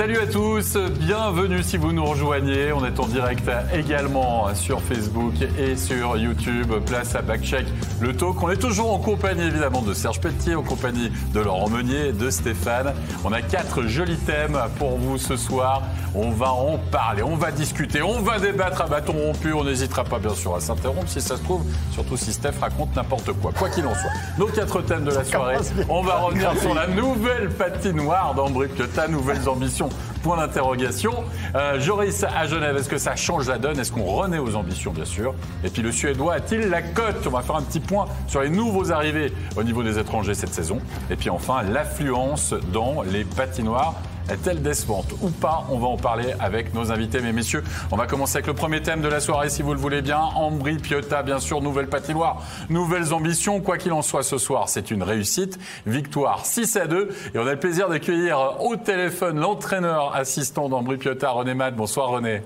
Salut à tous, bienvenue si vous nous rejoignez. On est en direct également sur Facebook et sur YouTube. Place à Backcheck, le talk. On est toujours en compagnie évidemment de Serge Pelletier, en compagnie de Laurent Meunier et de Stéphane. On a quatre jolis thèmes pour vous ce soir. On va en parler, on va discuter, on va débattre à bâton rompu. On n'hésitera pas bien sûr à s'interrompre si ça se trouve, surtout si Steph raconte n'importe quoi. Quoi qu'il en soit. Nos quatre thèmes de la soirée. On va revenir sur la nouvelle patinoire d'Ambry ta nouvelles ambitions Point d'interrogation. Euh, Joris à Genève, est-ce que ça change la donne? Est-ce qu'on renaît aux ambitions, bien sûr. Et puis le Suédois a-t-il la cote? On va faire un petit point sur les nouveaux arrivés au niveau des étrangers cette saison. Et puis enfin, l'affluence dans les patinoires est-elle décevante ou pas On va en parler avec nos invités. Mais messieurs, on va commencer avec le premier thème de la soirée, si vous le voulez bien. Ambry Piotta, bien sûr, nouvelle patinoire, nouvelles ambitions. Quoi qu'il en soit ce soir, c'est une réussite. Victoire 6 à 2. Et on a le plaisir d'accueillir au téléphone l'entraîneur assistant d'Ambry Piotta, René Mad. Bonsoir René.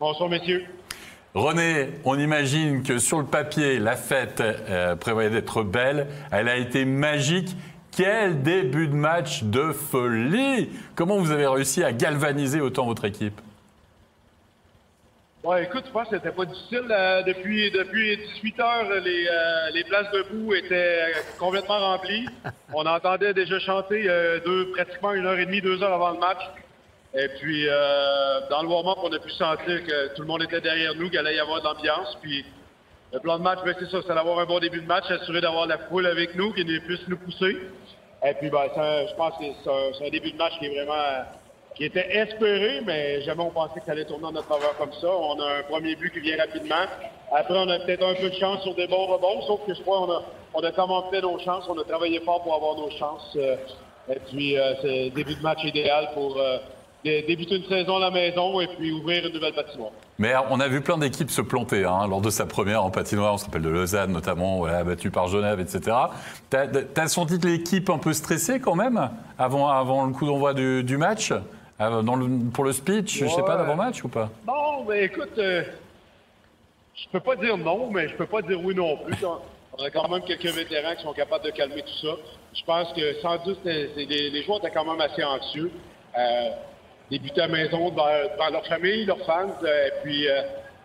Bonsoir messieurs. René, on imagine que sur le papier, la fête euh, prévoyait d'être belle. Elle a été magique. Quel début de match de folie Comment vous avez réussi à galvaniser autant votre équipe? Ouais, écoute, je pense que c'était pas difficile. Euh, depuis, depuis 18 heures, les, euh, les places debout étaient complètement remplies. On entendait déjà chanter euh, deux, pratiquement une heure et demie, deux heures avant le match. Et puis, dans le warm-up, on a pu sentir que tout le monde était derrière nous, qu'il allait y avoir de l'ambiance. Puis, le plan de match, ben, c'est ça, c'est d'avoir un bon début de match, assurer d'avoir la foule avec nous, qui puisse nous pousser. Et puis, ben, je pense que c'est un, début de match qui est vraiment qui était espéré, mais jamais on pensait que ça allait tourner en notre faveur comme ça. On a un premier but qui vient rapidement. Après, on a peut-être un peu de chance sur des bons rebonds, sauf que je crois qu'on a, on a nos chances. On a travaillé fort pour avoir nos chances. Euh, et puis, euh, c'est début de match idéal pour euh, débuter une saison à la maison et puis ouvrir une nouvelle patinoire. Mais on a vu plein d'équipes se planter hein, lors de sa première en patinoire. On se rappelle de Lausanne notamment, voilà, battue par Genève, etc. T'as as senti l'équipe un peu stressée quand même avant, avant le coup d'envoi du, match dans le, Pour le speech, je sais pas, d'avant-match ou pas? Non, mais écoute, euh, je peux pas dire non, mais je peux pas dire oui non plus. On a quand même quelques vétérans qui sont capables de calmer tout ça. Je pense que sans doute, les, joueurs étaient quand même assez anxieux. Euh, débuter à la maison devant, leur famille, leurs fans. Euh, et puis, euh,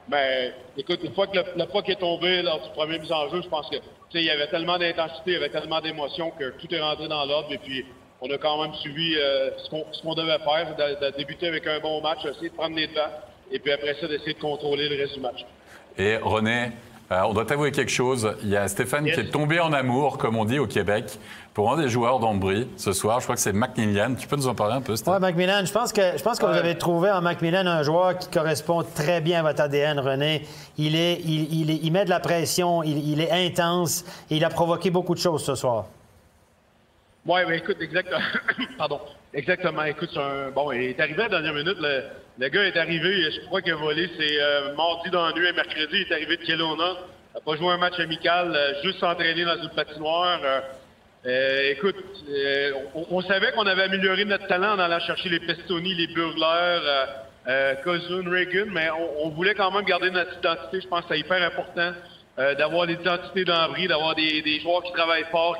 ben, écoute, une fois que le, le est tombé lors du premier mise en jeu, je pense que il y avait tellement d'intensité, il y avait tellement d'émotion que tout est rentré dans l'ordre. Et puis, on a quand même suivi euh, ce qu'on devait faire, de, débuter avec un bon match, essayer de prendre les devants, et puis après ça, d'essayer de contrôler le reste du match. Et René, on doit t'avouer quelque chose. Il y a Stéphane qui est tombé en amour, comme on dit au Québec, pour un des joueurs d'Ambry ce soir. Je crois que c'est Macmillan. Tu peux nous en parler un peu, Stéphane? Oui, Macmillan. Je pense que, je pense que vous avez trouvé en Macmillan un joueur qui correspond très bien à votre ADN, René. Il, est, il, il, met de la pression, il, est intense et il a provoqué beaucoup de choses ce soir. Oui, mais écoute, exactement. Pardon. Exactement. Écoute, un... bon, il est arrivé à la dernière minute. Le, gars est arrivé, je crois qu'il a volé, c'est euh, mardi dans la nuit et mercredi, il est arrivé de Kelowna. Il n'a pas joué un match amical, euh, juste s'entraîner dans une patinoire. Euh, écoute, on, savait qu'on avait amélioré notre talent en allant chercher les Pestoni, les Burglers, euh, Kozun, Reagan, mais on, voulait quand même garder notre identité. Je pense que c'est hyper important d'avoir l'identité d'Henri, d'avoir des, des, joueurs qui travaillent fort,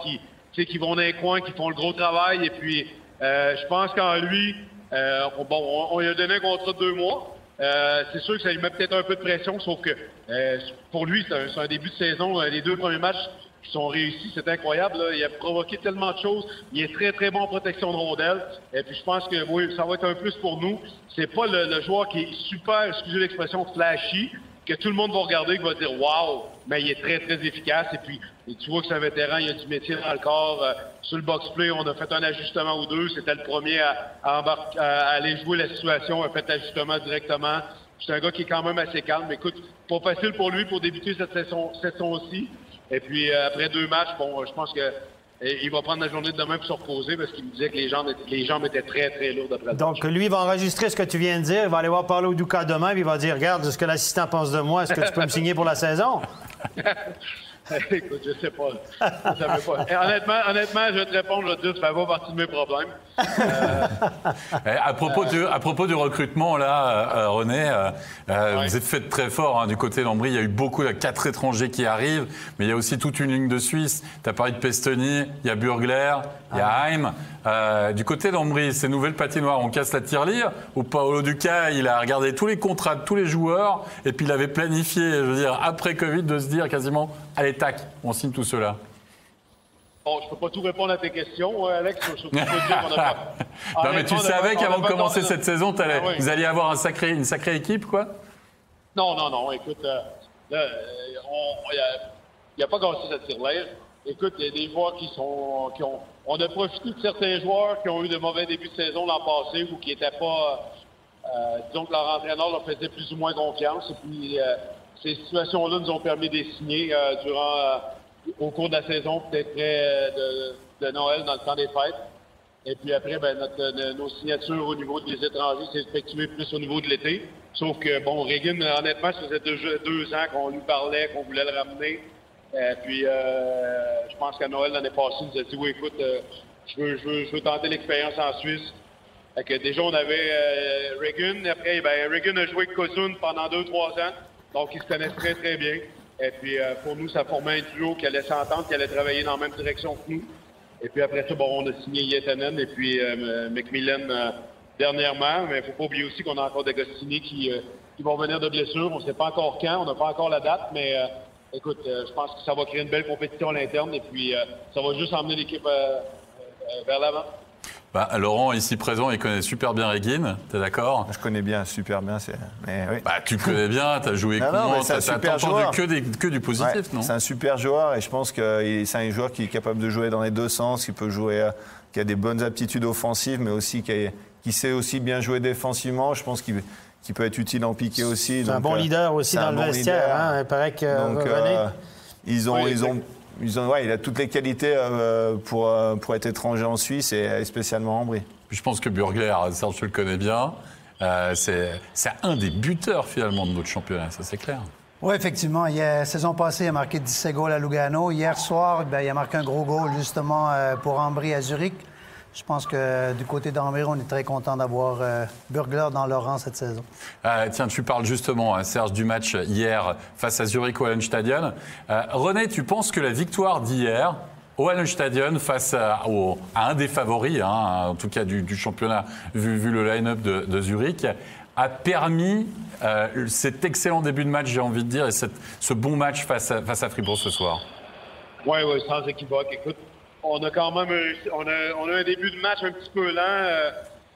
qui, qui vont dans les coins, qui font le gros travail. Et puis, je pense qu'en lui, euh, bon, on, lui a donné un contrat de deux mois. Euh, c'est sûr que ça lui met peut-être un peu de pression, sauf que euh, pour lui, c'est un, début de saison. les deux premiers matchs qui sont réussis, c'est incroyable. Il a provoqué tellement de choses. Il est très, très bon en protection de rondelles. Et puis je pense que oui, ça va être un plus pour nous. C'est pas le joueur qui est super, excusez l'expression, flashy, que tout le monde va regarder, qui va dire Waouh! Mais il est très, très efficace. Et puis, tu vois que c'est un vétéran, il a du métier dans le corps. Euh, sur le box-play, on a fait un ajustement ou deux. C'était le premier à, aller jouer la situation, a fait l'ajustement directement. C'est un gars qui est quand même assez calme. Écoute, pas facile pour lui pour débuter cette saison, cette saison-ci. Et puis, euh, après deux matchs, bon, je pense que il va prendre la journée de demain pour se reposer parce qu'il me disait que les jambes, les jambes étaient très, très lourdes après Donc, lui, il va enregistrer ce que tu viens de dire. Il va aller voir Paulo Duca demain, puis il va dire Regarde ce que l'assistant pense de moi. Est-ce que tu peux me signer pour la saison? Écoute, je sais pas. Je savais pas. honnêtement, honnêtement, je vais te répondre, je vais te dire, ça pas partie de mes problèmes. Euh... Eh, à, propos du, à propos du recrutement, là, euh, René, euh, euh vous êtes fait très fort hein, du côté d'Ambry. Il y a eu beaucoup, de quatre étrangers qui arrivent, mais il y a aussi toute une ligne de Suisse. Tu as parlé de Pestoni, il y a Burgler, il y a ah Heim. Euh, du côté d'Ambry, ces nouvelles patinoires, on casse la tirelire ou Paolo Duca, il a regardé tous les contrats de tous les joueurs et puis il avait planifié, je veux dire, après Covid, de se dire quasiment, allez, tac, on signe tout cela Bon, je peux pas tout répondre à tes questions, euh, Alex. Je peux dire qu'on a pas... non, mais tu savais qu'avant de commencer cette saison, ah vous alliez avoir un sacré, une sacrée équipe, quoi Non, non, non. Écoute, euh, il n'y a, a, pas cassé cette tirelire. Écoute, il y a des joueurs qui sont. Qui ont, on a profité de certains joueurs qui ont eu de mauvais débuts de saison l'an passé ou qui n'étaient pas. Euh, disons que leur entraîneur leur faisait plus ou moins confiance. Et puis, euh, ces situations-là nous ont permis de signer euh, durant, euh, au cours de la saison, peut-être près de, de, Noël, dans le temps des fêtes. Et puis après, ben, nos signatures au niveau des étrangers s'est effectuées plus au niveau de l'été. Sauf que, bon, Reagan, honnêtement, ça faisait deux, ans qu'on lui parlait, qu'on voulait le ramener. Et puis, euh, je pense qu'à Noël l'année passée, il nous a dit Oui, écoute, euh, je, veux, je, veux, je, veux, tenter l'expérience en Suisse. Que déjà, on avait euh, Reagan. Après, ben, Reagan a joué avec Kozun pendant deux, trois ans. Donc, ils se connaissent très, très bien. Et puis, euh, pour nous, ça formait un duo qui allait s'entendre, qui allait travailler dans la même direction que nous. Et puis, après ça, bon, on a signé Yetanen et puis euh, Macmillan dernièrement. Mais il ne faut pas oublier aussi qu'on a encore des Gostini qui, qui vont venir de blessure. On ne sait pas encore quand, on n'a pas encore la date, mais écoute, euh, je pense que ça va créer une belle compétition à l'interne et puis euh, ça va juste emmener l'équipe euh, vers l'avant. Bah, Laurent, ici présent, il connaît super bien Regine, t'es d'accord Je connais bien, super bien. Mais oui. bah, tu connais bien, t'as joué non, comment T'as entendu que, que, du positif, non C'est un super joueur et je pense que c'est un joueur qui est capable de jouer dans les deux sens, qui peut jouer, qui a des bonnes aptitudes offensives, mais aussi qui, qui sait aussi bien jouer défensivement. Je pense qu'il qui peut être utile en piqué aussi. C'est un bon leader aussi dans le vestiaire. Hein, il paraît que donc, euh, ils ont, ils ont, ils ont, ouais, il a toutes les qualités euh, pour, euh, pour être étranger en Suisse et, spécialement en Brie. Je pense que Burgler, Serge, tu le connais bien. c'est un des buteurs finalement de notre championnat, ça c'est clair. Oui, effectivement. la saison passée, il a marqué 17 goals à Lugano. Hier soir, ben, il a marqué un gros goal justement pour Ambry à Zurich. Je pense que du côté d'Ambry, on est très content d'avoir euh, Burgler dans leur rang cette saison. Euh, tiens, tu parles justement, hein, Serge, du match hier face à Zurich au Stadion. Euh, René, tu penses que la victoire d'hier au Stadion face à, un des favoris, hein, en tout cas du, championnat, vu, le line-up de, Zurich, a permis cet excellent début de match, j'ai envie de dire, et ce bon match face à, face à Fribourg ce soir? Oui, oui, sans équivoque. Écoute, on a quand même on a, on a un début de match un petit peu lent. Euh,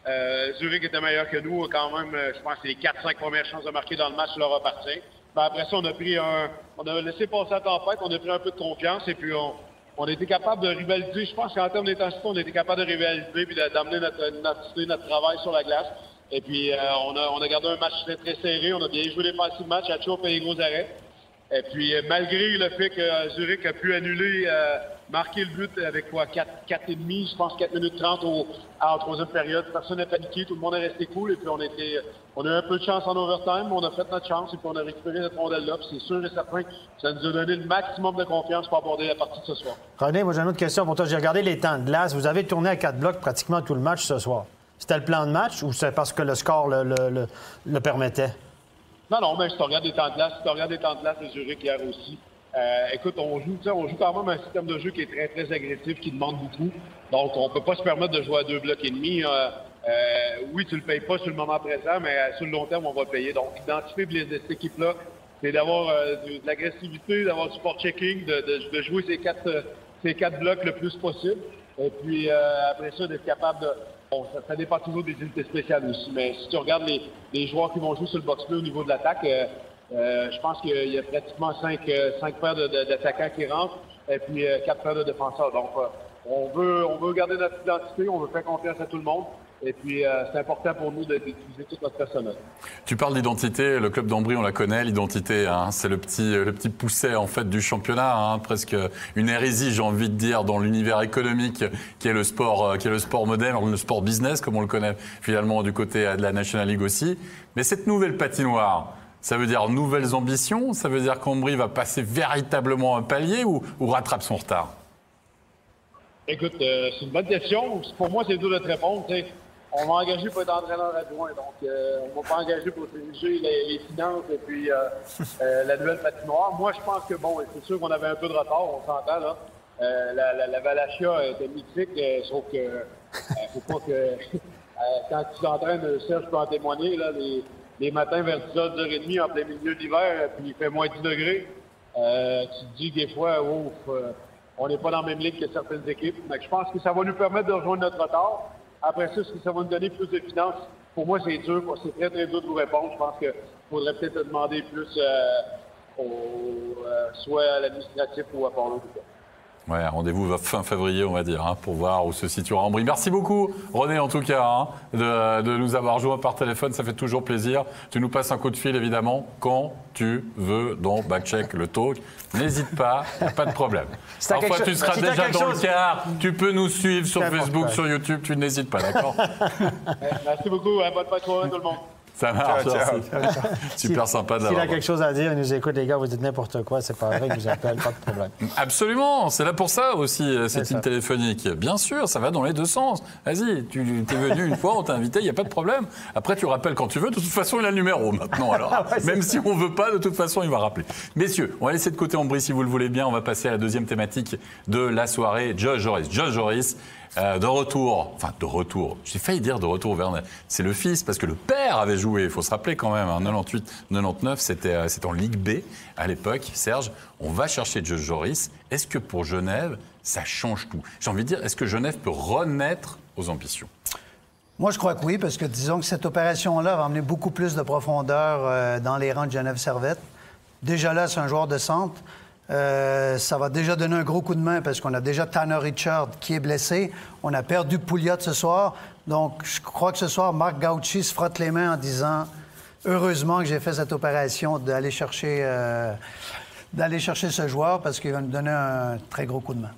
euh, Zurich était meilleur que nous. Quand même, euh, je pense que les 4-5 premières chances de marquer dans le match leur appartient. Ben après ça, on a pris un. On a laissé passer la tempête, on a pris un peu de confiance et puis on, on a été capable de rivaliser. Je pense qu'en termes d'intensité, on a été capable de rivaliser puis d'amener notre, notre, notre travail sur la glace. Et puis, euh, on, a, on a gardé un match très, très serré. On a bien joué les défensivement. Chacho a fait les gros arrêts. Et puis, malgré le fait que Zurich a pu annuler marqué le but avec quoi, 4, 4 et demi, je pense 4 minutes 30 au, en troisième période. Personne n'a paniqué, tout le monde est resté cool et puis on était, on a eu un peu de chance en overtime, on a fait notre chance et puis on a récupéré notre rondelle-là. c'est sûr et certain que ça nous a donné le maximum de confiance pour aborder la partie de ce soir. René, moi j'ai une autre question pour toi. J'ai regardé les temps de glace. Vous avez tourné à 4 blocs pratiquement tout le match ce soir. C'était le plan de match ou c'est parce que le score le, le, le, permettait? Non, non, mais si tu regardes les temps de glace, si tu regardes les temps de glace de Zurich hier aussi, euh, écoute, on joue, on joue quand même un système de jeu qui est très, très agressif, qui demande beaucoup. Donc, on ne peut pas se permettre de jouer à deux blocs et demi. Euh, euh, oui, tu ne le payes pas sur le moment présent, mais sur le long terme, on va le payer. Donc, identifier cette équipe-là, c'est d'avoir de, l'agressivité, d'avoir du sport checking, de, jouer ces quatre, ces quatre blocs le plus possible. Et puis, après ça, d'être capable de. Bon, ça, dépend toujours des unités spéciales aussi. Mais si tu regardes les, les joueurs qui vont jouer sur le box-play au niveau de l'attaque, euh, je pense qu'il y a pratiquement cinq, euh, cinq paires d'attaquants qui rentrent et puis euh, quatre paires de défenseurs. Donc, on veut, on veut garder notre identité, on veut faire confiance à tout le monde. Et puis, c'est important pour nous d'utiliser tout notre personnel. Tu parles d'identité. Le club d'Ambry, on la connaît, l'identité. Hein, c'est le petit, le petit pousset, en fait, du championnat. Hein, presque une hérésie, j'ai envie de dire, dans l'univers économique qui est le sport, qui est le sport moderne, le sport business, comme on le connaît finalement du côté de la National League aussi. Mais cette nouvelle patinoire, Ça veut dire nouvelles ambitions? Ça veut dire qu'Ambry va passer véritablement un palier ou, ou rattrape son retard? Écoute, euh, c'est une bonne question. Pour moi, c'est dur de te répondre. On m'a engagé pour être entraîneur adjoint, donc euh, on m'a pas engagé pour diriger les, les finances et puis euh, euh, la nouvelle patinoire. Moi, je pense que, bon, c'est sûr qu'on avait un peu de retard, on s'entend, là. La, la, la Valachia était mythique, sauf que faut pas que... quand tu t'entraînes, Serge peut en témoigner, là, les, les matins vers 10h, 10h30 en plein milieu d'hiver, puis il fait moins 10 degrés, euh, tu te dis des fois, ouf, euh, on n'est pas dans la même ligue que certaines équipes. Donc, je pense que ça va nous permettre de rejoindre notre retard. Après ça, est-ce que ça va nous donner plus de finances? Pour moi, c'est dur. C'est très, très dur de vous répondre. Je pense qu'il faudrait peut-être demander plus euh, au, soit à l'administratif ou à Polo. Ouais, rendez-vous fin février, on va dire, hein, pour voir où se situera Ambry. Merci beaucoup, René, en tout cas, hein, de, de nous avoir joint par téléphone. Ça fait toujours plaisir. Tu nous passes un coup de fil, évidemment, quand tu veux dans Backcheck le talk. N'hésite pas, pas de problème. Si Parfois, tu seras si déjà dans chose- le car. Tu peux nous suivre sur Facebook, sur YouTube. Tu n'hésites pas, d'accord Merci beaucoup. Hein, bonne soirée, tout le monde. Ça marche, Ciao, ciao. Super sympa de S'il a quelque chose à dire, il nous écoute, les gars, vous dites n'importe quoi, c'est pas vrai, il nous appelle, pas de problème. Absolument, c'est là pour ça aussi, euh, cette C'est ligne téléphonique. Bien sûr, ça va dans les deux sens. Vas-y, tu es venu une fois, on t'a invité, il n'y a pas de problème. Après, tu rappelles quand tu veux. De toute façon, il a le numéro maintenant. Alors, Ah ouais, même si on ne veut pas, de toute façon, il va rappeler. Messieurs, on va laisser de côté Ambry si vous le voulez bien. On va passer à la deuxième thématique de la soirée. Josh Joris. Josh Joris. Euh, de retour, enfin de retour, j'ai failli dire de retour vers. C'est le fils, parce que le père avait joué, il faut se rappeler quand même, en 98-99, c'était euh, c'était en Ligue B à l'époque. Serge, on va chercher Josh Joris. Est-ce que pour Genève, ça change tout? J'ai envie de dire, est-ce que Genève peut renaître aux ambitions? Moi, je crois que oui, parce que disons que cette opération-là va amener beaucoup plus de profondeur euh, dans les rangs de Genève Servette. Déjà là, c'est un joueur de centre. Euh, ça va déjà donner un gros coup de main parce qu'on a déjà Tanner Richard qui est blessé. On a perdu Pouliot ce soir. Donc, je crois que ce soir, Marc Gauchi se frotte les mains en disant Heureusement que j'ai fait cette opération d'aller chercher, euh, chercher ce joueur parce qu'il va nous donner un très gros coup de main.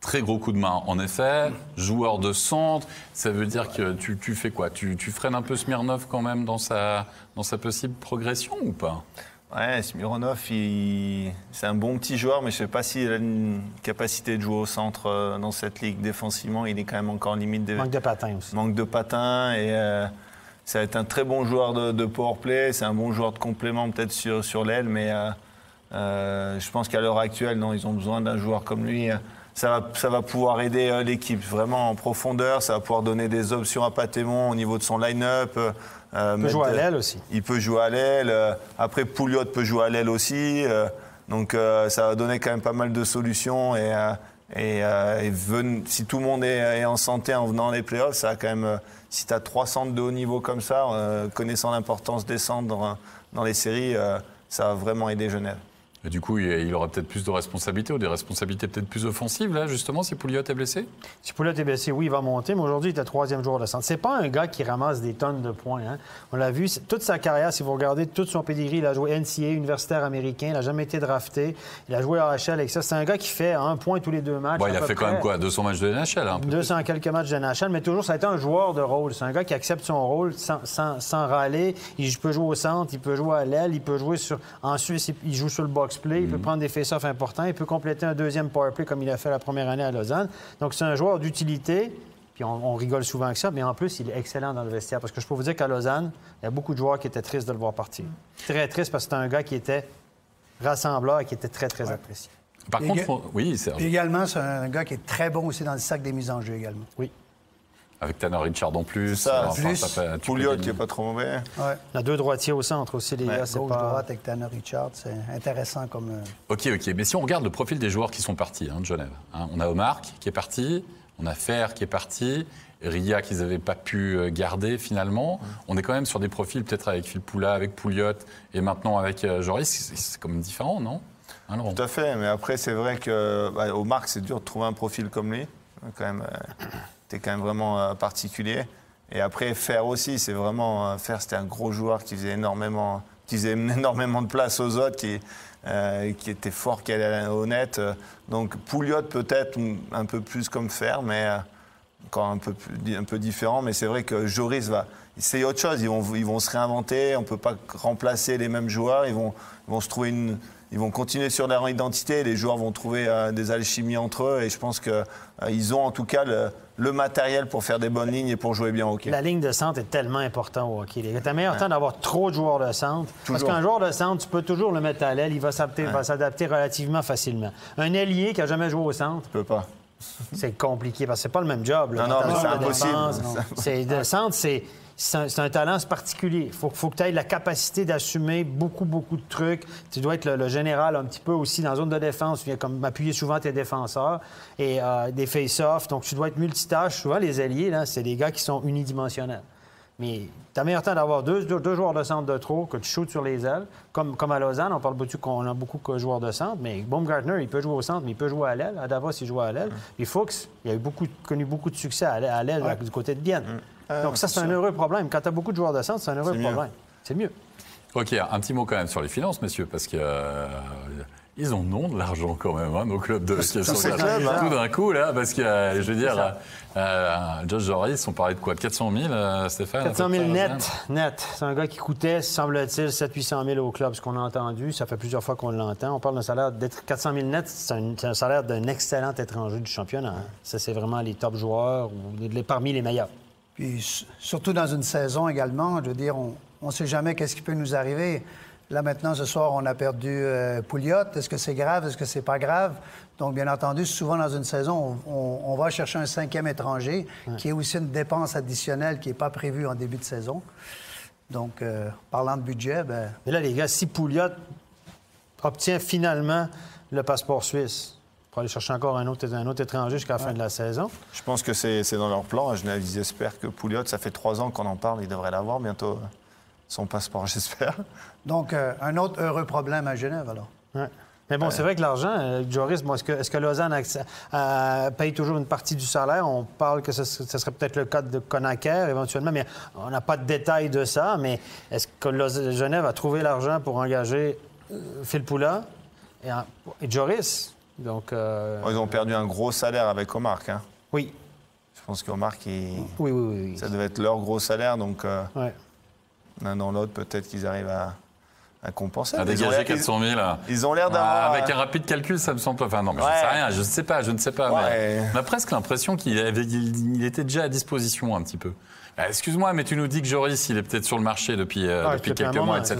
Très gros coup de main, en effet. Joueur de centre, ça veut dire que tu, tu fais quoi? Tu, tu freines un peu Smirnov quand même dans sa, dans sa possible progression ou pas? Ouais, Smironov, il... c'est un bon petit joueur, mais je ne sais pas s'il a une capacité de jouer au centre euh, dans cette ligue. Défensivement, il est quand même encore limite des... Manque de patins aussi. manque de patin et euh, ça va être un très bon joueur de, de powerplay. C'est un bon joueur de complément peut-être sur, sur l'aile, mais euh, euh, je pense qu'à l'heure actuelle, non, ils ont besoin d'un joueur comme lui. Ça va, ça va pouvoir aider euh, l'équipe vraiment en profondeur. Ça va pouvoir donner des options à Patémon au niveau de son line-up. euh, Il peut jouer à l'aile aussi. il peut jouer à l'aile. euh, Après, Pouliot peut jouer à l'aile aussi. Donc, ça va donner quand même pas mal de solutions. Et, et, euh, et ven- si tout le monde est, est en santé en venant les playoffs, ça va quand même. euh, Si tu as trois centres de haut niveau comme ça, euh, connaissant l'importance des centres dans, dans les séries, ça va vraiment aider Genève. Et du coup, il aura peut-être plus de responsabilités ou des responsabilités peut-être plus offensives, là, justement, si Pouliot est blessé? Si Poulet est blessé, oui, il va monter, mais aujourd'hui, il était troisième joueur de centre. C'est pas un gars qui ramasse des tonnes de points. hein. On l'a vu, toute sa carrière, si vous regardez toute son pedigree, il a joué NCA, universitaire américain, il n'a jamais été drafté, il a joué à HL avec ça. C'est un gars qui fait un point tous les deux matchs. Bon, Il a fait quand même quoi 200 matchs de NHL un peu 200 quelques matchs de NHL, mais toujours, ça a été un joueur de rôle. C'est un gars qui accepte son rôle sans, sans, sans râler. Il peut jouer au centre, il peut jouer à l'aile, il peut jouer sur. En Suisse, il- joue sur le il peut prendre des face-offs importants, il peut compléter un deuxième power-play comme il a fait la première année à Lausanne. Donc, c'est un joueur d'utilité. Puis on, on rigole souvent avec ça, mais en plus, il est excellent dans le vestiaire. Parce que je peux vous dire qu'à Lausanne, il y a beaucoup de joueurs qui étaient tristes de le voir partir. Très triste parce que c'était un gars qui était rassembleur et qui était très, très apprécié. Par contre, on- oui, Serge, également, c'est un gars qui est très bon aussi dans le sac des mises en jeu également. Oui. Avec Tanner Richard en plus. Ça, enfin, plus, ça fait- Pouliot qui est pas trop mauvais. Ouais. Il y a deux droitiers au centre aussi, les gars. C'est Gauche, pas... droite avec Tanner Richard, c'est intéressant comme. euh, Ok, ok. Mais si on regarde le profil des joueurs qui sont partis hein, de Genève, hein, on a Omar qui est parti, on a Fer qui est parti, Ria qu'ils n'avaient pas pu euh, garder finalement. On est quand même sur des profils peut-être avec Phil Poula, avec Pouliot et maintenant avec euh, Joris. C'est- C'est comme différent, non? Hein, Laurent Tout à fait, mais après, c'est vrai que bah, au Marc, c'est dur de trouver un profil comme lui. Quand même, euh, t'es quand même vraiment euh, particulier. Et après, Fer aussi, c'est vraiment. euh, Fer, c'était un gros joueur qui faisait énormément, qui faisait énormément de place aux autres, qui, euh, qui était fort, qui allait. Euh, Donc, Pouliot, peut-être un peu plus comme Fer, mais. encore un peu, un peu différent, mais c'est vrai que Joris va. C'est autre chose, ils vont, ils vont se réinventer, on ne peut pas remplacer les mêmes joueurs, ils vont, ils vont se trouver une. Ils vont continuer sur leur identité, les joueurs vont trouver euh, des alchimies entre eux et je pense qu'ils ont en tout cas le, le matériel pour faire des bonnes lignes et pour jouer bien au hockey. La ligne de centre est tellement importante au hockey. Tu as meilleur temps d'avoir trop de joueurs de centre. Parce qu'un joueur de centre, tu peux toujours le mettre à l'aile, il va s'adapter, relativement facilement. Un ailier qui n'a jamais joué au centre, Je peux pas. c'est compliqué parce que c'est pas le même job. là. Non, non, c'est impossible. C'est de centre, c'est c'est un, talent particulier. Il faut, faut que tu aies la capacité d'assumer beaucoup, beaucoup de trucs. Tu dois être le, le général un petit peu aussi dans la zone de défense. Tu viens comme appuyer souvent tes défenseurs et euh, des face-offs. Donc, tu dois être multitâche. Souvent, les alliés, c'est des gars qui sont unidimensionnels. Mais tu as meilleur temps d'avoir deux, deux, deux joueurs de centre de trop que tu shootes sur les ailes. Comme, comme à Lausanne, on parle beaucoup qu'on a beaucoup de joueurs de centre, mais Baumgartner, il peut jouer au centre, mais il peut jouer à l'aile. À Davos, il joue à l'aile. Puis Fuchs, il a eu beaucoup, connu beaucoup de succès à l'aile, du côté de Bienne. Donc ça, c'est un heureux problème. Quand tu as beaucoup de joueurs de centre, c'est un heureux problème. C'est mieux. Ok, un petit mot quand même sur les finances, messieurs, parce que. euh, ils ont non de l'argent quand même, hein, nos clubs de clubs, hein. Tout d'un coup, là, parce que, euh, je veux dire, euh, euh, Josh Joris, on parlait de quoi? De 400 000, euh, Stéphane 400 000 à peu près, net, net. C'est un gars qui coûtait, semble-t-il, 700-800 000 au club, ce qu'on a entendu. Ça fait plusieurs fois qu'on l'entend. On parle d'un salaire d'être 400 000 net, c'est un, salaire d'un excellent étranger du championnat. hein. Ça, c'est vraiment les top joueurs ou les- les- parmi les meilleurs. Puis surtout dans une saison également, je veux dire, on ne sait jamais qu'est-ce qui peut nous arriver. Là maintenant, ce soir, on a perdu euh, Pouliot. Est-ce que c'est grave? Est-ce que c'est pas grave? Donc, bien entendu, souvent dans une saison, on, on- on va chercher un cinquième étranger, qui est aussi une dépense additionnelle qui n'est pas prévue en début de saison. Donc, euh, parlant de budget, ben, Mais là, les gars, si Pouliot obtient finalement le passeport suisse, pour aller chercher encore un autre, un autre étranger jusqu'à la fin de la saison, Je pense que c'est c'est dans leur plan. À Genève, ils espèrent que Pouliot, ça fait trois ans qu'on en parle, il devrait l'avoir bientôt, euh, son passeport, j'espère. donc euh, un autre heureux problème à Genève, alors. Ouais. Mais bon, c'est vrai que l'argent, euh, Joris, bon, est-ce que, est-ce que Lausanne euh, paye toujours une partie du salaire? On parle que ce, ce serait peut-être le cas de Conacher éventuellement, mais on n'a pas de détails de ça. Mais est-ce que Lausanne- Genève a trouvé l'argent pour engager euh, Phil Poula et Joris? Donc, euh, Ils ont perdu un gros salaire avec Omar. hein. oui. Je pense qu'Omar, il- Oui, oui, oui. oui. ça devait être leur gros salaire, donc euh, Ouais. l'un dans l'autre, peut-être qu'ils arrivent à, à compenser. À dégager l'air- 400 000. là. Ils, ils ont l'air Ah, d'avoir. avec euh, un rapide calcul, ça me semble pas. Enfin, non, mais je ne Ouais. sais rien, je ne sais pas, je ne sais pas. Ouais. Mais on a presque l'impression qu'il avait- il, il était déjà à disposition un petit peu. Ah, Excuse-moi, mais tu nous dis que Joris, il est peut-être sur le marché depuis, euh, Ah, depuis quelques mois, etc.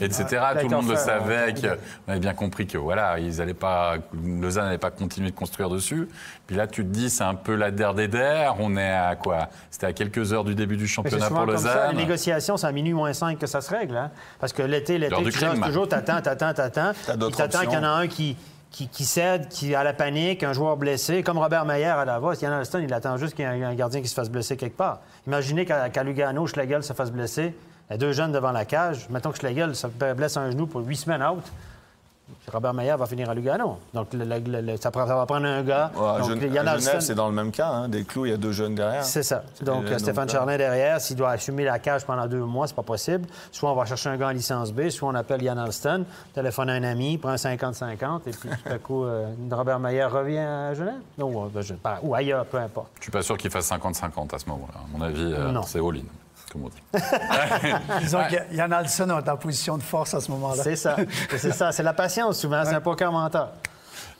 etc. Ouais. Tout le monde le savait, ouais. que- on avait bien compris que voilà, ils allaient pas, Lausanne n'allait pas continuer de construire dessus. Puis là, tu te dis, c'est un peu la der des der. On est à quoi? C'était à quelques heures du début du championnat pour comme ça. Lausanne. Les négociations, c'est à minuit moins 5 que ça se règle. Hein? Parce que l'été, l'été, tu du crime. jases toujours, t'attends, t'attends, t'attends. T'attends qu'il y en a un qui, qui, cède, qui a la panique, un joueur blessé, comme Robert Mayer à Davos. Yann Alston, il attend juste qu'il y ait un gardien qui se fasse blesser quelque part. Imaginez qu'à qu'à Lugano, Schlegel se fasse blesser. Il y a deux jeunes devant la cage. Mettons que Schlegel se blesse un genou pour huit semaines out. Robert Mayer va finir à Lugano. Donc, le- le- le- ça, va prendre un gars. ouais, à Donc, Genève, c'est dans le même cas. hein. Des clous, il y a deux jeunes derrière. c'est ça. Donc, Stéphane Charlin derrière, s'il doit assumer la cage pendant deux mois, c'est pas possible. Soit on va chercher un gars en licence B, soit on appelle Yann Alston, téléphone à un ami, prend un 50-50, et puis tout à coup, euh, Robert Mayer revient à Genève. Ou, euh, ben, ou ailleurs, peu importe. Je suis pas sûr qu'il fasse 50-50 à ce moment-là. À mon avis, euh, Non. c'est all-in, comme on dit. Disons que Yann Alson est en position de force à ce moment-là. C'est ça. c'est ça. C'est la patience, souvent. C'est un poker mental.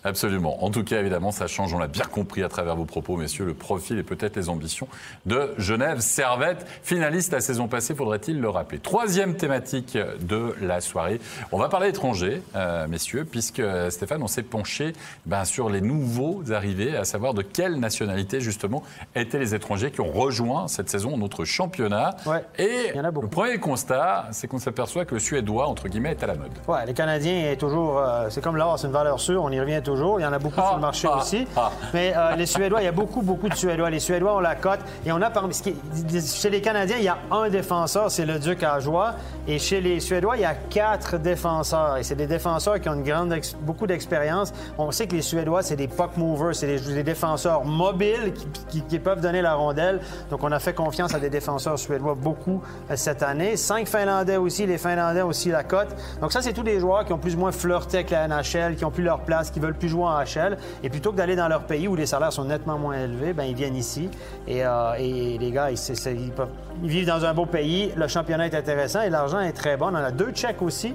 Absolument. En tout cas, évidemment, ça change. On l'a bien compris à travers vos propos, messieurs, le profil et peut-être les ambitions de Genève Servette, finaliste la saison passée, faudrait-il le rappeler. Troisième thématique de la soirée. On va parler étrangers, euh, messieurs, puisque Stéphane, on s'est penché ben, sur les nouveaux arrivés, à savoir de quelle nationalité justement étaient les étrangers qui ont rejoint cette saison notre championnat. Ouais. Et Il y en a beaucoup. le premier constat, c'est qu'on s'aperçoit que le Suédois, entre guillemets, est à la mode. Ouais, les Canadiens est toujours. euh, c'est comme l'or, c'est une valeur sûre, on y revient toujours. Il y en a beaucoup sur le marché Ah, aussi. ah. Mais euh, les Suédois, il y a beaucoup, beaucoup de Suédois. Les Suédois ont la cote. Et on a parmi. Chez les Canadiens, il y a un défenseur, c'est le Duc Ajoie. Et chez les Suédois, il y a quatre défenseurs. Et c'est des défenseurs qui ont une grande ex- beaucoup d'expérience. On sait que les Suédois, c'est des puck movers, c'est des, des défenseurs mobiles qui, qui- qui peuvent donner la rondelle. Donc, on a fait confiance à des défenseurs suédois beaucoup euh, cette année. Cinq Finlandais aussi. Les Finlandais aussi la cote. Donc, ça, c'est tous des joueurs qui ont plus ou moins flirté avec la NHL, qui ont plus leur place, qui veulent plus jouer en HL. Et plutôt que d'aller dans leur pays où les salaires sont nettement moins élevés, ben, ils viennent ici. Et, euh, et les gars, ils, ils vivent dans un beau pays. Le championnat est intéressant et l'argent est très bon. On en a deux Tchèques aussi.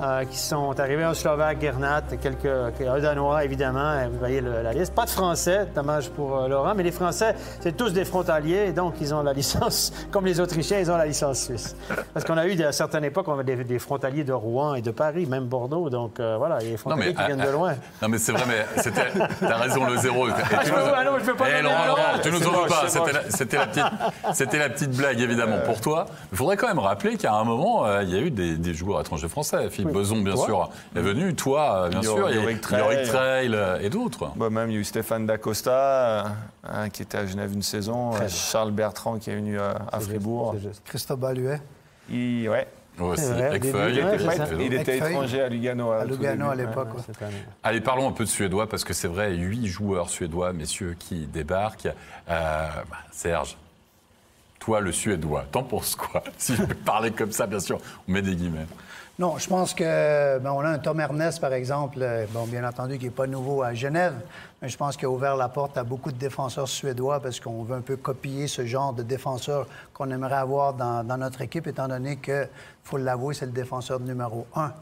Euh, qui sont arrivés, un Slovaque, Gernat, quelques, un Danois, évidemment, euh, vous voyez le- la liste. Pas de Français, dommage pour euh, Laurent, mais les Français, c'est tous des frontaliers, donc ils ont la licence, comme les Autrichiens, ils ont la licence suisse. Parce qu'on a eu, à certaines époques, on avait des, des frontaliers de Rouen et de Paris, même Bordeaux, donc euh, voilà, il y a des frontaliers qui ah, viennent ah, de loin. Non, mais c'est vrai, mais c'était. T'as raison, le zéro. Je ah non, je peux pas Eh, Laurent, tu nous en veux pas. C'était la, la la petite blague, évidemment, pour toi. Il faudrait quand même rappeler qu'à un moment, euh, il y a eu des, des joueurs étrangers français. Philippe Beson, bien Toi. sûr, est venu. Toi, bien Yorick sûr. Il y a Trail. Yorick Trail euh, et d'autres. Bah, même il y a eu Stéphane Dacosta, euh, hein, qui était à Genève une saison, euh, Charles Bertrand qui est venu euh, à Fribourg. Juste. Christophe Baluet, Il, ouais, vrai, il était étranger à Lugano. à tout Lugano à l'époque. ouais. Allez, parlons un peu de suédois, parce que c'est vrai, huit joueurs suédois, messieurs, qui débarquent. Euh, bah, Serge, toi, le suédois, t'en penses quoi Si je peux parler comme ça, bien sûr, on met des guillemets. Non, je pense que ben, on a un Tom Ernest, par exemple, euh, bon, bien entendu, qui n'est pas nouveau à Genève, mais je pense qu'il a ouvert la porte à beaucoup de défenseurs suédois parce qu'on veut un peu copier ce genre de défenseur qu'on aimerait avoir dans, notre équipe, étant donné que, faut l'avouer, c'est le défenseur numéro un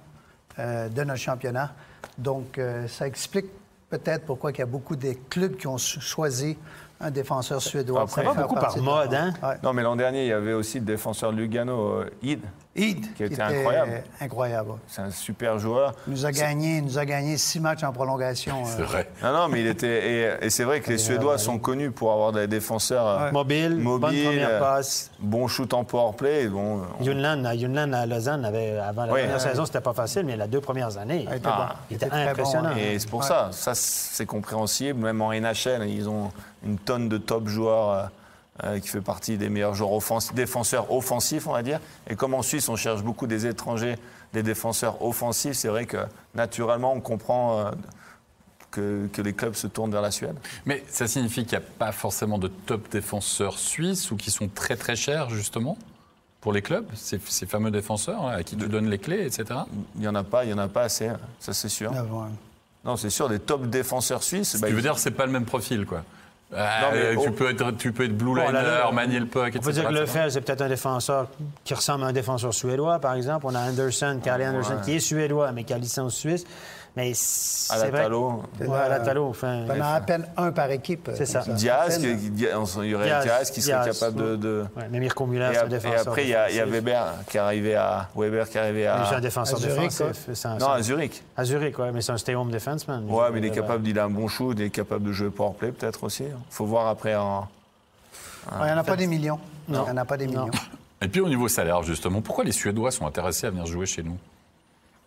euh, de notre championnat. Donc, euh, ça explique peut-être pourquoi il y a beaucoup de clubs qui ont cho- choisi un défenseur suédois. Ça va beaucoup par mode, hein? Ouais. Non, mais l'an dernier, il y avait aussi le défenseur de Lugano, euh, Id. Id, Qui était incroyable. Incroyable. ouais. C'est un super joueur. Il nous a gagné, il nous a gagné six matchs en prolongation. C'est euh, vrai. Non, non, mais il était. Et, et c'est vrai que les Suédois sont connus pour avoir des défenseurs euh, Mobile, bonne mobiles, première euh, passe. bon shoot en powerplay. Bon, on- Yunlan, à Yunlan à Lausanne, avait, avant la Oui. première Ouais. saison, c'était pas facile, mais les deux premières années, il était Ah, bon. il était impressionnant. bon, hein. Et c'est pour ça, ça c'est compréhensible. Même en NHL, ils ont une tonne de top joueurs euh, euh, qui fait partie des meilleurs joueurs offensifs, défenseurs offensifs, on va dire. Et comme en Suisse, on cherche beaucoup des étrangers, des défenseurs offensifs, c'est vrai que naturellement, on comprend euh, que, que les clubs se tournent vers la Suède. Mais ça signifie qu'il n'y a pas forcément de top défenseurs suisses ou qui sont très très chers, justement, pour les clubs, ces, ces fameux défenseurs là, à qui tu donnes les clés, etc. Il n'y en a pas, il y en a pas assez, ça c'est sûr. Ah, ouais. Non, c'est sûr, des top défenseurs suisses. bah, tu veux ils- dire que c'est pas le même profil, quoi. Ah, Non, mais euh, tu, peux être, tu peux être blue liner, manier le puck, etc. On peut dire que etc. Lefebvre, c'est peut-être un défenseur qui ressemble à un défenseur suédois, par exemple. On a Anderson, Carly Anderson, qui est suédois, mais qui a licence suisse. Mais c'est À la vrai. Talo. Ouais, à la Talo. Enfin, On a à peine un par équipe. C'est ça. comme Diaz, il y aurait Diaz, Diaz qui serait Diaz, capable de. de- ouais, mais Mirko Muller, Et, c'est un ap- et défenseur. après, il y, a, il y a défensif. Weber qui est arrivé à. Weber qui est arrivé à. C'est un défenseur À Zurich, défensif. Un- Non, à Zurich. À Zurich, oui, mais c'est un stay-home defenseman. Ouais, mais il est Euh, capable, il a un bon shoot, il est capable de jouer powerplay peut-être aussi. Il faut voir après en. Ouais, Il n'y en a pas des millions. Il Non. n'y en a pas des millions. Et puis au niveau salaire, justement, pourquoi les Suédois sont intéressés à venir jouer chez nous?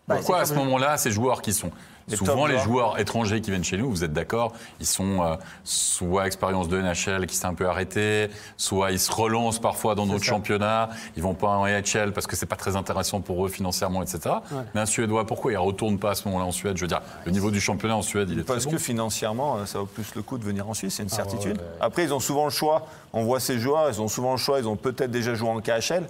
Pourquoi c'est à ce moment-là, ces joueurs qui sont Les souvent les joueurs. étrangers qui viennent chez nous, vous êtes d'accord, ils sont euh, soit expérience de NHL qui s'est un peu arrêtée, soit ils se relancent parfois dans d'autres championnats, ils vont pas en EHL parce que c'est pas très intéressant pour eux financièrement, etc. Mais un Suédois, pourquoi il retourne pas à ce moment-là en Suède? Je veux dire, le niveau du championnat en Suède, il est Parce très que bon. financièrement, euh, ça vaut plus le coup de venir en Suisse, c'est une Ah, certitude. Après, ils ont souvent le choix. On voit ces joueurs, ils ont souvent le choix. Ils ont peut-être déjà joué en KHL.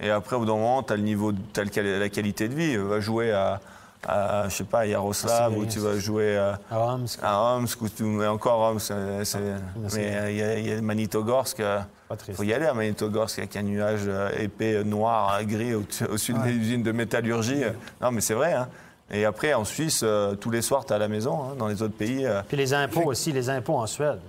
Et après, au bout d'un moment, tu as le niveau, tu la qualité de vie. Tu vas jouer à, à, je sais pas, à Yaroslav, Ah, ou tu vas jouer à, À quoi. à Omsk, ou tu- mais encore Omsk. c'est- mais il y a- il y, a Magnitogorsk. euh, triste. faut y aller à Magnitogorsk avec un nuage euh, épais, euh, noir, gris au, au sud des usines de métallurgie. Non, mais c'est vrai. hein. Et après, en Suisse, tous les soirs, tu es à la maison. hein. Dans les autres pays, Puis les impôts aussi, les impôts en Suède.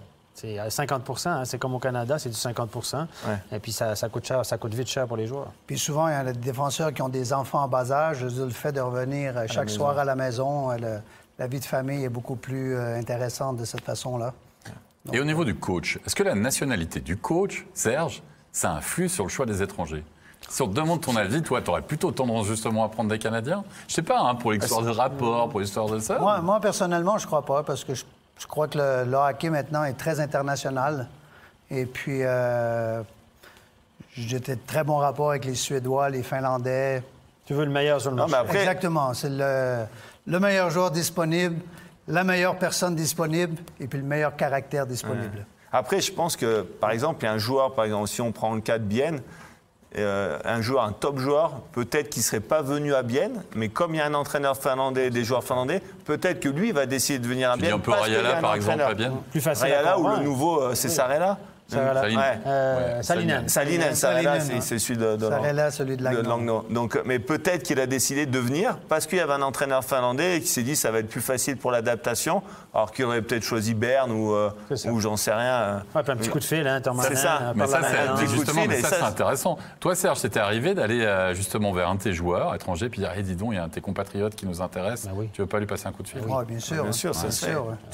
C'est à 50 hein, c'est comme au Canada, c'est du 50 Ouais. Et puis ça, ça coûte cher, ça coûte vite cher pour les joueurs. Puis souvent, il y a des défenseurs qui ont des enfants en bas âge. Le fait de revenir euh, chaque soir à la maison, euh, le- la vie de famille est beaucoup plus euh, intéressante de cette façon-là. Et au niveau du coach, est-ce que la nationalité du coach, Serge, ça influe sur le choix des étrangers? Si on te demande ton avis, toi, tu aurais plutôt tendance justement à prendre des Canadiens? Je sais pas, hein, pour l'histoire de rapport, pour l'histoire de ça. Moi, moi, personnellement, je crois pas, parce que je, je crois que le, le hockey maintenant est très international. Et puis, euh, j'ai de très bons rapports avec les Suédois, les Finlandais. Tu veux le meilleur sur le Non, marché. mais après- Exactement. C'est le, le meilleur joueur disponible, la meilleure personne disponible, et puis le meilleur caractère disponible. Après, je pense que, par exemple, il y a un joueur, par exemple, si on prend le cas de Bienne, euh, un joueur, un top joueur, peut-être qu'il ne serait pas venu à Bienne, mais comme il y a un entraîneur finlandais et des joueurs finlandais, peut-être que lui va décider de venir à Tu dis Bienne. un peu Rayala, par exemple, à Bienne Plus facile Rayala ou le nouveau, euh, c'est Euh, Salinen. Salinen, Salinen, c'est celui de, de, Sarela, celui de Langnau. Langnau. Donc, euh, mais peut-être qu'il a décidé de venir parce qu'il y avait un entraîneur finlandais et qu'il s'est dit ça va être plus facile pour l'adaptation, alors qu'il aurait peut-être choisi Berne ou, euh, ou j'en sais rien. euh. Ouais, puis un petit coup de fil, hein, Thomas. C'est ça. Mais ça, c'est main, un petit coup de justement, fil, mais et ça, ça, c'est c'est- intéressant. Toi, Serge, c'était arrivé d'aller euh, justement vers un de tes joueurs étrangers, puis dire, hey, dis donc, il y a un de tes compatriotes qui nous intéresse. Bah oui. Tu veux pas lui passer un coup de fil? Bien sûr. Bien sûr,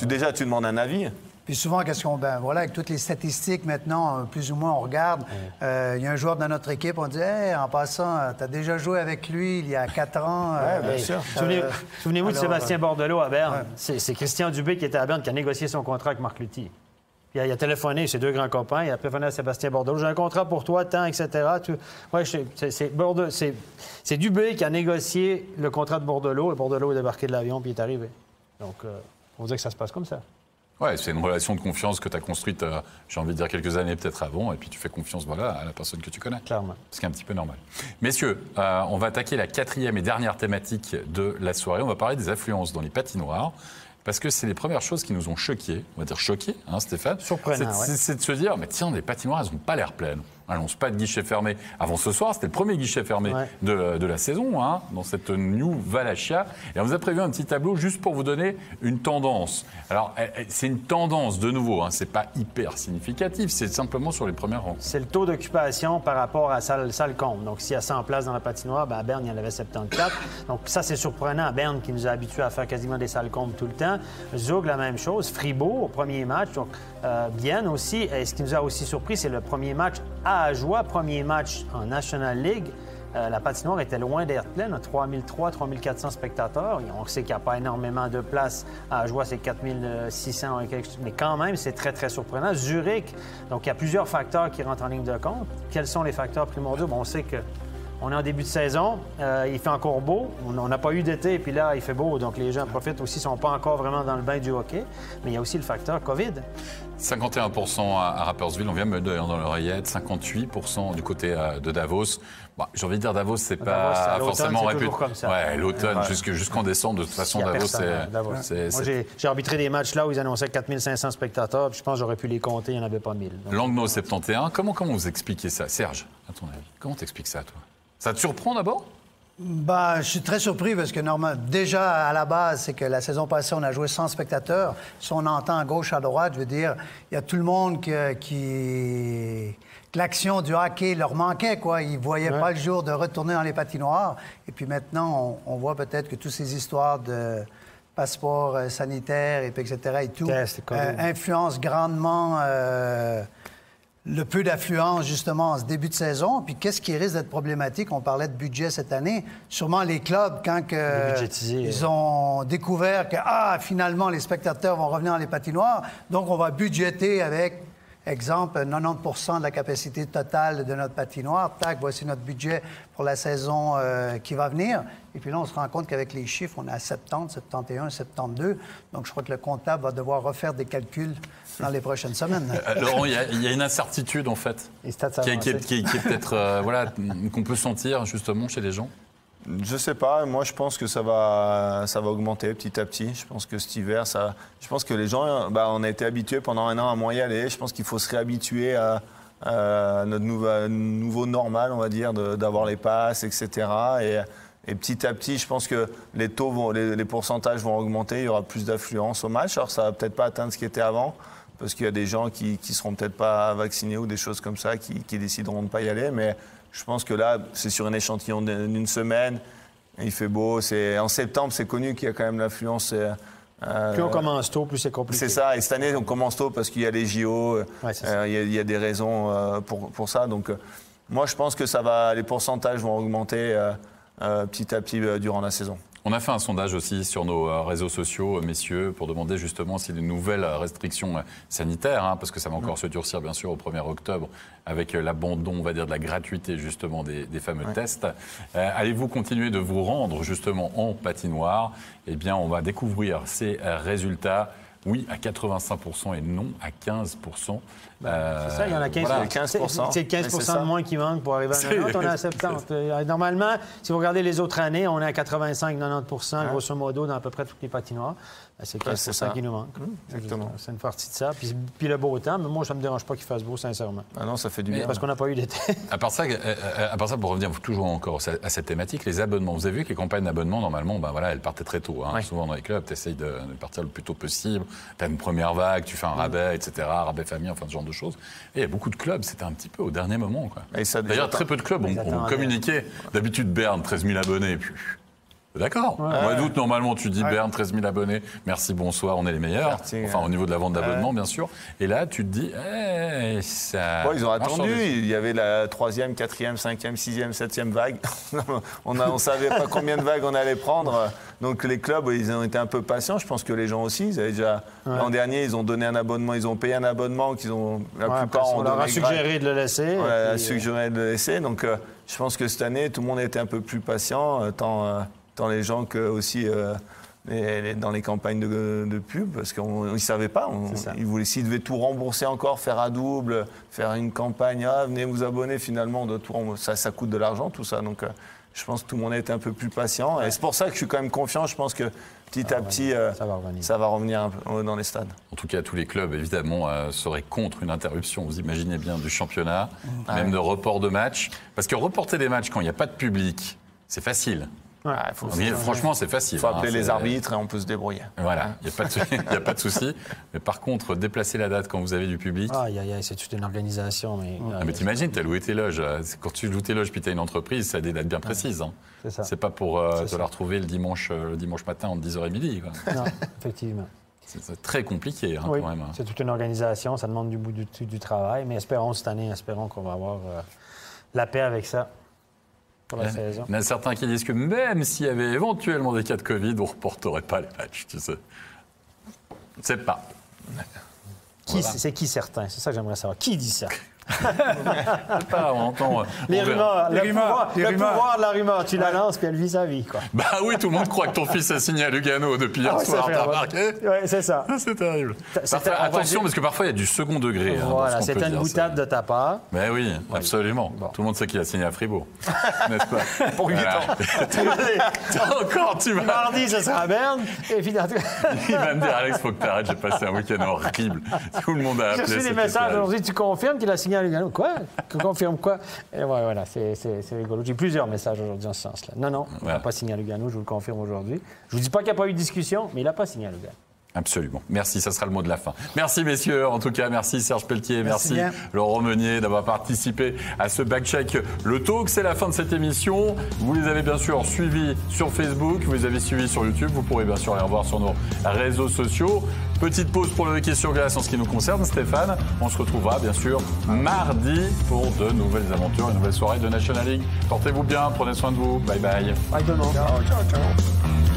déjà, tu demandes un avis? Puis souvent, qu'est-ce qu'on. Ben voilà, avec toutes les statistiques maintenant, euh, plus ou moins, on regarde. euh, Il y a un joueur dans notre équipe, on dit Hey, en passant, tu as déjà joué avec lui il y a quatre ans. euh, bien Hey, sûr. Souvenez- Euh, Souvenez-vous de Sébastien euh, Bordelot à Berne. ouais. C'est Christian Dubé qui était à Berne qui a négocié son contrat avec Marc Lutti. Il a téléphoné, ses deux grands copains, il a téléphoné à Sébastien Bordelot. J'ai un contrat pour toi, tant, etc. Ouais, c'est- Dubé qui a négocié le contrat de Bordelot et Bordelot est débarqué de l'avion puis il est arrivé. Donc, euh, on dire que ça se passe comme ça. Ouais, c'est une relation de confiance que tu as construite, euh, j'ai envie de dire, quelques années peut-être avant, et puis tu fais confiance voilà, à la personne que tu connais. Clairement. Ce qui est un petit peu normal. Messieurs, euh, on va attaquer la quatrième et dernière thématique de la soirée. On va parler des affluences dans les patinoires. Parce que c'est les premières choses qui nous ont choqués, on va dire choqués, hein, Stéphane. Surprenant, C'est- ouais. de se dire, mais tiens, les patinoires, elles n'ont pas l'air pleines. Annonce pas de guichet fermé. Avant ce soir, c'était le premier guichet fermé Ouais. de, de la saison, hein, dans cette New Valachia. Et on vous a prévu un petit tableau juste pour vous donner une tendance. Alors, eh, eh, c'est une tendance, de nouveau, hein, c'est pas hyper significatif, c'est simplement sur les premières rangs. C'est le taux d'occupation par rapport à salle, salle. Donc, s'il y a 100 places dans la patinoire, ben à Berne, il y en avait 74. Donc, ça, c'est surprenant. À Berne, qui nous a habitués à faire quasiment des salles combles tout le temps. Zug, la même chose. Fribourg, au premier match. Donc, euh, Bienne aussi. Et ce qui nous a aussi surpris, c'est le premier match à Ajoie, premier match en National League. Euh, la patinoire était loin d'être pleine, à 3003, 3400 spectateurs. On sait qu'il n'y a pas énormément de place à Ajoie, c'est 4600, et quelque chose. mais quand même, c'est très, très surprenant. Zurich, donc il y a plusieurs facteurs qui rentrent en ligne de compte. Quels sont les facteurs primordiaux? Bon, on sait que on est en début de saison, euh, il fait encore beau. On n'a pas eu d'été, puis là, il fait beau, donc les gens profitent aussi, ne sont pas encore vraiment dans le bain du hockey. Mais il y a aussi le facteur COVID. 51% à, à Rapperswil, on vient me dire dans l'oreillette, 58% du côté euh, de Davos. Bon, J'ai envie de dire Davos, c'est pas forcément réputé. Ouais, l'automne jusque- jusqu'en décembre, de toute façon, Davos, c'est. j'ai arbitré des matchs là où ils annonçaient 4500 spectateurs, puis je pense que j'aurais pu les compter, il n'y en avait pas 1000. Donc, Langnau 71, comment, comment vous expliquez ça? Serge, à ton avis, comment t'expliques ça, toi? Ça te surprend d'abord? Ben, je suis très surpris parce que normalement, déjà à la base, c'est que la saison passée, on a joué sans spectateurs. Si on entend à gauche, à droite, je veux dire, il y a tout le monde qui. qui que l'action du hockey leur manquait, quoi. Ils ne voyaient pas le jour de retourner dans les patinoires. Et puis maintenant, on, on voit peut-être que toutes ces histoires de passeport euh, sanitaire, et puis etc. et tout, euh, influencent grandement euh, le peu d'affluence, justement, en ce début de saison. Puis qu'est-ce qui risque d'être problématique? On parlait de budget cette année. Sûrement les clubs, quand que, ils ont découvert que, ah, finalement, les spectateurs vont revenir dans les patinoires, donc on va budgéter avec, exemple, 90% de la capacité totale de notre patinoire. Tac, voici notre budget pour la saison euh, qui va venir. Et puis là, on se rend compte qu'avec les chiffres, on est à 70, 71, 72. Donc, je crois que le comptable va devoir refaire des calculs dans les prochaines semaines. Euh, Laurent, il y, a- il y a une incertitude, en fait, qui est peut-être, euh, voilà, qu'on peut sentir, justement, chez les gens. Je sais pas, moi je pense que ça va, ça va augmenter petit à petit. Je pense que cet hiver, ça, je pense que les gens, bah, on a été habitués pendant un an à moins y aller. Je pense qu'il faut se réhabituer à, notre nouveau, normal, on va dire, d'avoir les passes, etc. Et, et petit à petit, je pense que les taux, les, pourcentages vont augmenter. Il y aura plus d'affluence au match. Alors ça va peut-être pas atteindre ce qui était avant, parce qu'il y a des gens qui, qui seront peut-être pas vaccinés ou des choses comme ça, qui, qui décideront de pas y aller. Mais je pense que là, c'est sur un échantillon d'une semaine. Il fait beau. C'est en septembre, c'est connu qu'il y a quand même l'affluence. euh, euh, Plus on commence tôt, plus c'est compliqué. c'est ça. Et cette année, on commence tôt parce qu'il y a les JO. euh, Ouais, euh, il, y a, il y a des raisons euh, pour, pour ça. Donc, moi, je pense que ça va, les pourcentages vont augmenter petit à petit durant la saison. On a fait un sondage aussi sur nos euh, réseaux sociaux, euh, messieurs, pour demander justement si les nouvelles restrictions euh, sanitaires, hein, parce que ça va encore se durcir bien sûr au 1er octobre, avec l'abandon, on va dire, de la gratuité justement des, des fameux tests. Euh, Allez-vous continuer de vous rendre justement en patinoire? Eh bien, on va découvrir ces résultats oui à 85% et non à 15%. Euh, C'est ça, il y en a 15 voilà. 15%. C'est 15 Mais c'est ça. de moins qui manque pour arriver à C'est- 90. On est à 70. Euh, Normalement, si vous regardez les autres années, on est à 85-90% grosso modo, dans à peu près toutes les patinoires. C'est 15 c'est ça. qui nous manque. exactement. C'est une partie de ça. Puis, puis le beau temps, mais moi, ça ne me dérange pas qu'il fasse beau, sincèrement. Ah non, ça fait du bien. Parce qu'on n'a pas eu d'été. À part ça, euh, euh, à part ça, pour revenir toujours encore à cette thématique, les abonnements. Vous avez vu que les campagnes d'abonnement, normalement, ben voilà, elles partaient très tôt. hein. Ouais. Souvent dans les clubs, tu essayes de, de partir le plus tôt possible. Tu as une première vague, tu fais un rabais, etc., rabais famille, enfin ce genre de choses. Et il y a beaucoup de clubs, c'était un petit peu au dernier moment. D'ailleurs, très peu de clubs ont, communiqué. D'habitude, Berne, 13 000 abonnés. Puis, D'accord. Au mois d'août, normalement, tu dis Berne, 13 000 abonnés. Merci, bonsoir, on est les meilleurs. Merci, enfin, ouais. au niveau de la vente d'abonnement, bien sûr. Et là, tu te dis, eh, ça. Ouais, ils ont attendu. Il y avait la troisième, quatrième, cinquième, sixième, septième vague. on ne savait pas combien de vagues on allait prendre. Donc les clubs, ils ont été un peu patients. Je pense que les gens aussi. Ils avaient déjà l'an dernier, ils ont donné un abonnement, ils ont payé un abonnement qu'ils ont la Ouais, plupart ont on leur a suggéré de le laisser. on a puis, suggéré de le laisser. Donc, euh, je pense que cette année, tout le monde était un peu plus patient, euh, tant, euh, tant les gens que aussi euh, dans les campagnes de, de pub, parce qu'ils ne savaient pas. On- ils voulaient, s'ils devaient tout rembourser encore, faire à double, faire une campagne, ah, venez vous abonner, finalement, on doit tout ça, ça coûte de l'argent, tout ça. Donc, euh, je pense que tout le monde a été un peu plus patient. Et c'est pour ça que je suis quand même confiant. Je pense que petit à petit, euh, ça va revenir. ça va revenir un peu, dans les stades. En tout cas, tous les clubs, évidemment, euh, seraient contre une interruption, vous imaginez bien, du championnat, Ah même de report de match. Parce que reporter des matchs quand il n'y a pas de public, c'est facile. Ah, il faut, Mais franchement, c'est facile. faut hein, appeler les arbitres et on peut se débrouiller. Voilà, il n'y a pas de sou- il y a pas de souci. Mais par contre, déplacer la date quand vous avez du public. Aïe, aïe, aïe, c'est toute une organisation. Mais, Ah, mais t'imagines, t'as loué tes loges. euh, c'est- Quand tu loues tes loges puis t'as une entreprise, ça a des dates bien précises. hein. C'est ça. C'est pas pour euh, te ça. la retrouver le dimanche, euh, le dimanche matin entre 10h et midi. quoi. Non, effectivement. C'est c'est très compliqué hein, Oui, quand même. c'est toute une organisation, ça demande du bout du, du travail, mais espérons cette année, espérons qu'on va avoir euh, la paix avec ça pour la saison. Il y en a certains qui disent que même s'il y avait éventuellement des cas de Covid, on ne reporterait pas les matchs, tu sais. Je ne sais pas. Qui- Voilà. C'est qui certains? C'est ça que j'aimerais savoir. Qui dit ça? Pas, on entend, Les on rumeurs, Les le, rumeurs, pouvoir, les le rumeurs. pouvoir de la rumeur, tu la lances puis elle vit sa vie. Quoi. Bah oui, tout le monde croit que ton fils a signé à Lugano depuis hier Ah ouais, soir, c'est t'as remarqué ouais, c'est ça. Ah, C'est terrible. C'est- Parfois- attention, parce que parfois il y a du second degré. hein, Voilà, ce peut c'était une boutade de ta part. Mais oui, absolument. Bon. Tout le monde sait qu'il a signé à Fribourg. N'est-ce pas Pour huit Voilà. Encore, tu vas. Mardi, ce sera à Berne. Et puis, Il va me dire, Alex, faut que t'arrêtes, j'ai passé un week-end horrible. Tout le monde a J'ai appelé. reçu des messages aujourd'hui, tu confirmes qu'il a signé Lugano. Quoi Tu confirmes quoi Et ouais, voilà, c'est c'est- c'est rigolo. J'ai plusieurs messages aujourd'hui en ce sens-là. Non, non, il n'a pas signé à Lugano, je vous le confirme aujourd'hui. Je vous dis pas qu'il n'y a pas eu de discussion, mais il n'a pas signé à Lugano. Absolument. Merci, ça sera le mot de la fin. Merci messieurs, en tout cas, merci Serge Pelletier, merci, bien. Laurent Meunier d'avoir participé à ce backcheck. Le talk, c'est la fin de cette émission. Vous les avez bien sûr suivis sur Facebook, vous les avez suivis sur YouTube, vous pourrez bien sûr les revoir sur nos réseaux sociaux. Petite pause pour le hockey sur glace en ce qui nous concerne, Stéphane. On se retrouvera bien sûr mardi pour de nouvelles aventures, une nouvelle soirée de National League. Portez-vous bien, prenez soin de vous. Bye bye. Bye monde. Ciao, ciao, ciao.